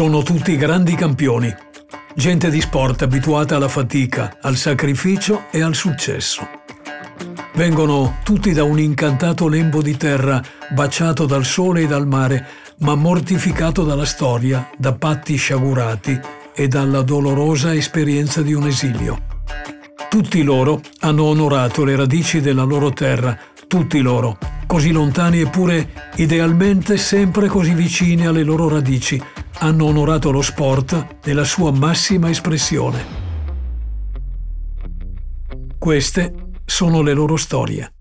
Sono tutti grandi campioni, gente di sport abituata alla fatica, al sacrificio e al successo. Vengono tutti da un incantato lembo di terra, baciato dal sole e dal mare, ma mortificato dalla storia, da patti sciagurati e dalla dolorosa esperienza di un esilio. Tutti loro hanno onorato le radici della loro terra, tutti loro, così lontani eppure idealmente sempre così vicini alle loro radici, hanno onorato lo sport nella sua massima espressione. Queste sono le loro storie.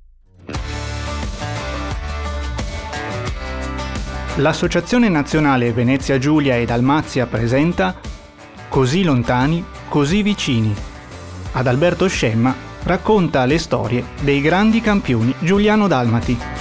L'Associazione Nazionale Venezia Giulia e Dalmazia presenta Così lontani, così vicini. Ad Alberto Scemma racconta le storie dei grandi campioni giuliano-dalmati.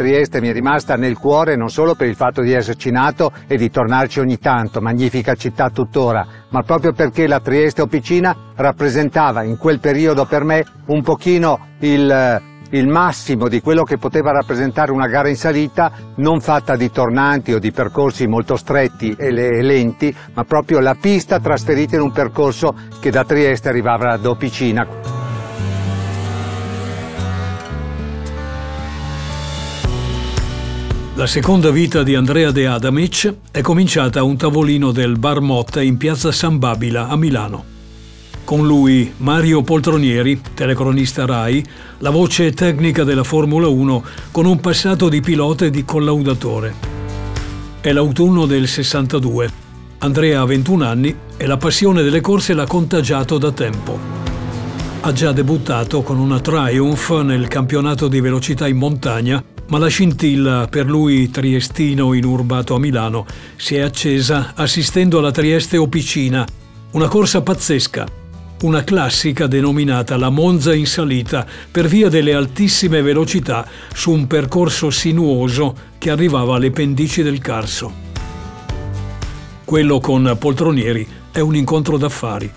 Trieste mi è rimasta nel cuore non solo per il fatto di esserci nato e di tornarci ogni tanto, magnifica città tuttora, ma proprio perché la Trieste Opicina rappresentava in quel periodo per me un pochino il, il massimo di quello che poteva rappresentare una gara in salita, non fatta di tornanti o di percorsi molto stretti e lenti, ma proprio la pista trasferita in un percorso che da Trieste arrivava ad Opicina. La seconda vita di Andrea De Adamic è cominciata a un tavolino del Bar Motta in piazza San Babila a Milano. Con lui Mario Poltronieri, telecronista RAI, la voce tecnica della Formula 1 con un passato di pilota e di collaudatore. È l'autunno del 62. Andrea ha 21 anni e la passione delle corse l'ha contagiato da tempo. Ha già debuttato con una Triumph nel campionato di velocità in montagna ma la scintilla per lui triestino inurbato a Milano si è accesa assistendo alla Trieste Opicina, una corsa pazzesca, una classica denominata la Monza in salita per via delle altissime velocità su un percorso sinuoso che arrivava alle pendici del Carso. Quello con Poltronieri è un incontro d'affari.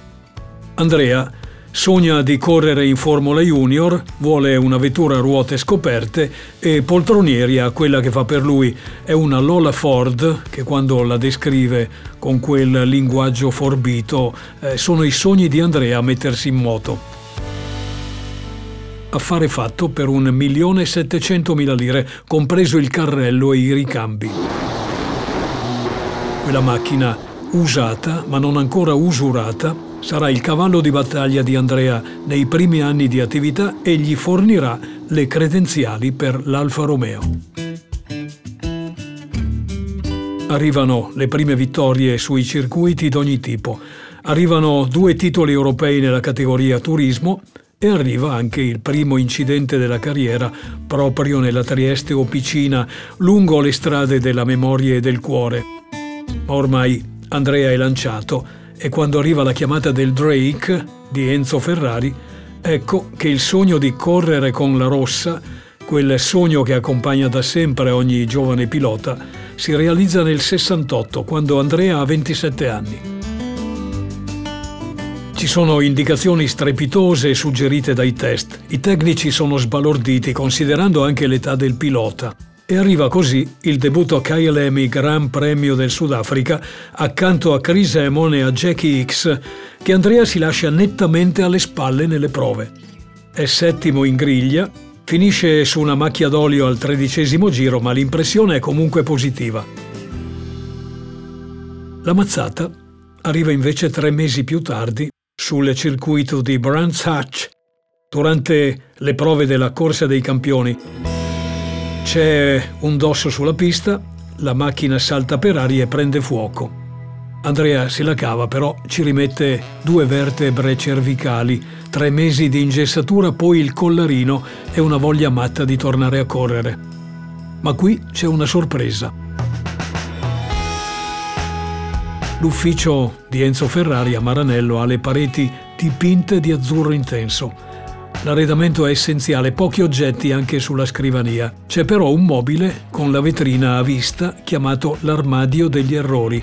Andrea Sogna di correre in Formula Junior, vuole una vettura a ruote scoperte e poltronieri a quella che fa per lui è una Lola Ford che quando la descrive con quel linguaggio forbito eh, sono i sogni di Andrea a mettersi in moto. Affare fatto per un milione e settecentomila lire, compreso il carrello e i ricambi. Quella macchina usata ma non ancora usurata sarà il cavallo di battaglia di Andrea nei primi anni di attività e gli fornirà le credenziali per l'Alfa Romeo. Arrivano le prime vittorie sui circuiti d'ogni tipo, arrivano due titoli europei nella categoria turismo e arriva anche il primo incidente della carriera proprio nella Trieste Opicina, lungo le strade della memoria e del cuore. Ormai Andrea è lanciato e quando arriva la chiamata del Drake di Enzo Ferrari, ecco che il sogno di correre con la rossa, quel sogno che accompagna da sempre ogni giovane pilota, si realizza nel 68, quando Andrea ha 27 anni. Ci sono indicazioni strepitose suggerite dai test. I tecnici sono sbalorditi considerando anche l'età del pilota. E arriva così il debutto a Emmy Gran Premio del Sudafrica accanto a Chris Emon e a Jackie X, che Andrea si lascia nettamente alle spalle nelle prove. È settimo in griglia, finisce su una macchia d'olio al tredicesimo giro, ma l'impressione è comunque positiva. La mazzata arriva invece tre mesi più tardi sul circuito di Brands Hatch, durante le prove della corsa dei campioni c'è un dosso sulla pista, la macchina salta per aria e prende fuoco. Andrea se la cava però ci rimette due vertebre cervicali, tre mesi di ingessatura, poi il collarino e una voglia matta di tornare a correre. Ma qui c'è una sorpresa. L'ufficio di Enzo Ferrari a Maranello ha le pareti dipinte di azzurro intenso L'arredamento è essenziale, pochi oggetti anche sulla scrivania. C'è però un mobile con la vetrina a vista chiamato l'armadio degli errori,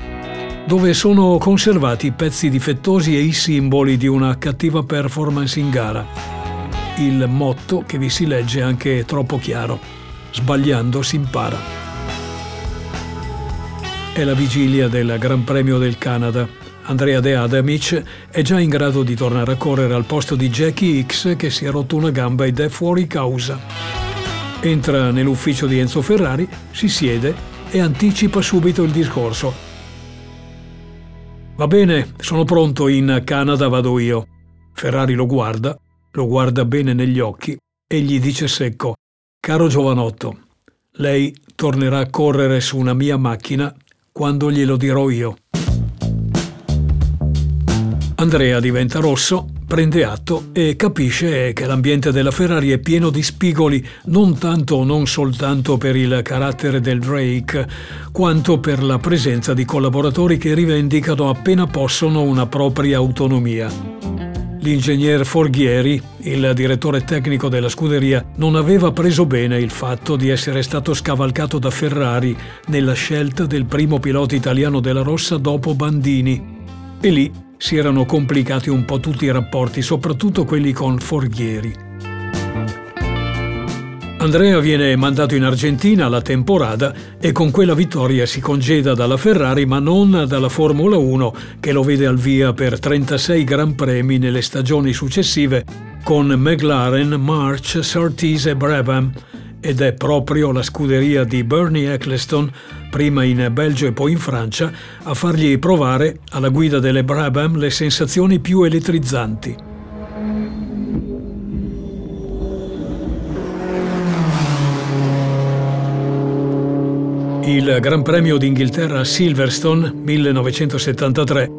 dove sono conservati i pezzi difettosi e i simboli di una cattiva performance in gara. il motto che vi si legge anche troppo chiaro. Sbagliando si impara. È la vigilia del Gran Premio del Canada. Andrea De Adamic è già in grado di tornare a correre al posto di Jackie X che si è rotto una gamba ed è fuori causa. Entra nell'ufficio di Enzo Ferrari, si siede e anticipa subito il discorso. Va bene, sono pronto, in Canada vado io. Ferrari lo guarda, lo guarda bene negli occhi e gli dice secco, Caro giovanotto, lei tornerà a correre su una mia macchina quando glielo dirò io. Andrea diventa rosso, prende atto e capisce che l'ambiente della Ferrari è pieno di spigoli non tanto o non soltanto per il carattere del Drake, quanto per la presenza di collaboratori che rivendicano appena possono una propria autonomia. L'ingegner Forghieri, il direttore tecnico della scuderia, non aveva preso bene il fatto di essere stato scavalcato da Ferrari nella scelta del primo pilota italiano della Rossa dopo Bandini. E lì si erano complicati un po' tutti i rapporti, soprattutto quelli con Forghieri. Andrea viene mandato in Argentina alla temporada e con quella vittoria si congeda dalla Ferrari ma non dalla Formula 1 che lo vede al via per 36 Gran Premi nelle stagioni successive con McLaren, March, Surtees e Brabham ed è proprio la scuderia di Bernie Eccleston, prima in Belgio e poi in Francia, a fargli provare alla guida delle Brabham le sensazioni più elettrizzanti. Il Gran Premio d'Inghilterra a Silverstone 1973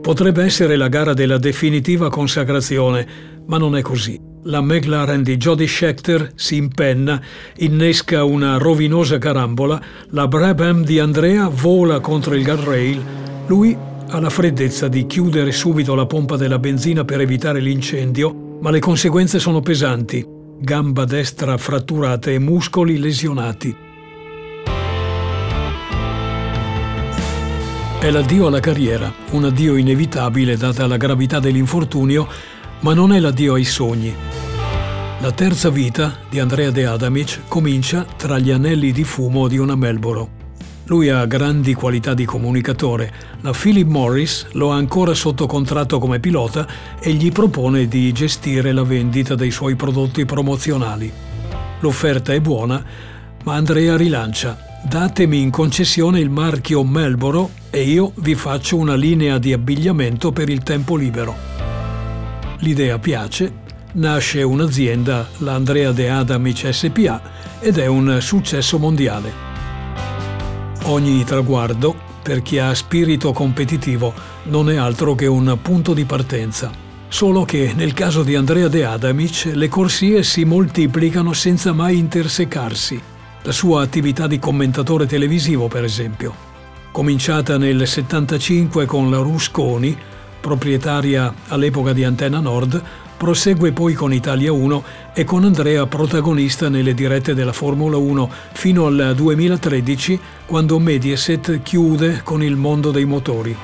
potrebbe essere la gara della definitiva consacrazione, ma non è così. La McLaren di Jody Scheckter si impenna, innesca una rovinosa carambola, la Brabham di Andrea vola contro il guardrail, lui ha la freddezza di chiudere subito la pompa della benzina per evitare l'incendio, ma le conseguenze sono pesanti, gamba destra fratturata e muscoli lesionati. È l'addio alla carriera, un addio inevitabile data la gravità dell'infortunio, ma non è l'addio ai sogni. La terza vita di Andrea De Adamic comincia tra gli anelli di fumo di una Melboro. Lui ha grandi qualità di comunicatore. La Philip Morris lo ha ancora sotto contratto come pilota e gli propone di gestire la vendita dei suoi prodotti promozionali. L'offerta è buona, ma Andrea rilancia. Datemi in concessione il marchio Melboro e io vi faccio una linea di abbigliamento per il tempo libero. L'idea piace nasce un'azienda, la Andrea De Adamic SPA, ed è un successo mondiale. Ogni traguardo, per chi ha spirito competitivo, non è altro che un punto di partenza. Solo che nel caso di Andrea De Adamic le corsie si moltiplicano senza mai intersecarsi. La sua attività di commentatore televisivo, per esempio. Cominciata nel 75 con la Rusconi, proprietaria all'epoca di Antenna Nord, Prosegue poi con Italia 1 e con Andrea protagonista nelle dirette della Formula 1 fino al 2013 quando Mediaset chiude con il mondo dei motori.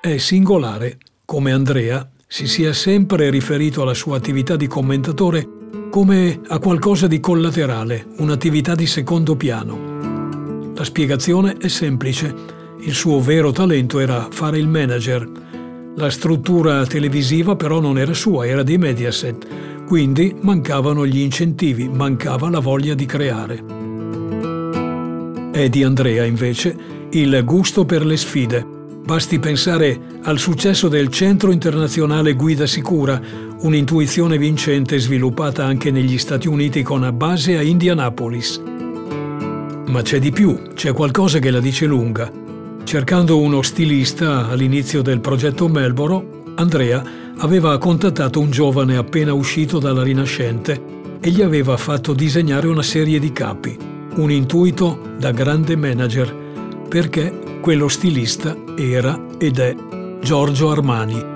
È singolare come Andrea si sia sempre riferito alla sua attività di commentatore come a qualcosa di collaterale, un'attività di secondo piano. La spiegazione è semplice. Il suo vero talento era fare il manager la struttura televisiva però non era sua, era di Mediaset, quindi mancavano gli incentivi, mancava la voglia di creare. È di Andrea, invece, il gusto per le sfide. Basti pensare al successo del Centro Internazionale Guida Sicura, un'intuizione vincente sviluppata anche negli Stati Uniti con base a Indianapolis. Ma c'è di più, c'è qualcosa che la dice lunga. Cercando uno stilista all'inizio del progetto Melboro, Andrea aveva contattato un giovane appena uscito dalla Rinascente e gli aveva fatto disegnare una serie di capi, un intuito da grande manager, perché quello stilista era ed è Giorgio Armani.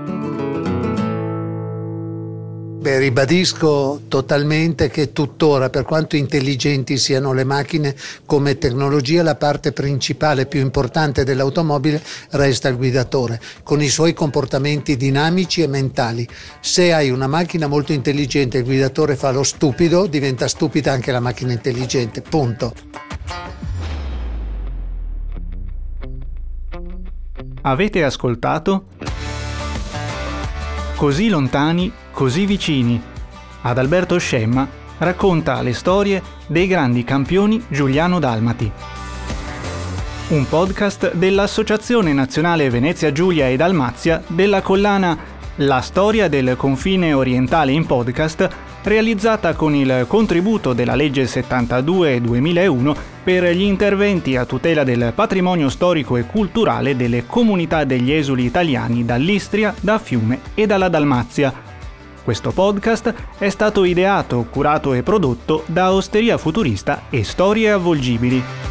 Beh, ribadisco totalmente che tuttora, per quanto intelligenti siano le macchine come tecnologia, la parte principale più importante dell'automobile resta il guidatore, con i suoi comportamenti dinamici e mentali. Se hai una macchina molto intelligente e il guidatore fa lo stupido, diventa stupida anche la macchina intelligente. Punto. Avete ascoltato? Così lontani, così vicini. Adalberto Scemma racconta le storie dei grandi campioni Giuliano Dalmati. Un podcast dell'Associazione Nazionale Venezia Giulia e Dalmazia della collana La storia del confine orientale in podcast realizzata con il contributo della legge 72-2001 per gli interventi a tutela del patrimonio storico e culturale delle comunità degli esuli italiani dall'Istria, da Fiume e dalla Dalmazia. Questo podcast è stato ideato, curato e prodotto da Osteria Futurista e Storie Avvolgibili.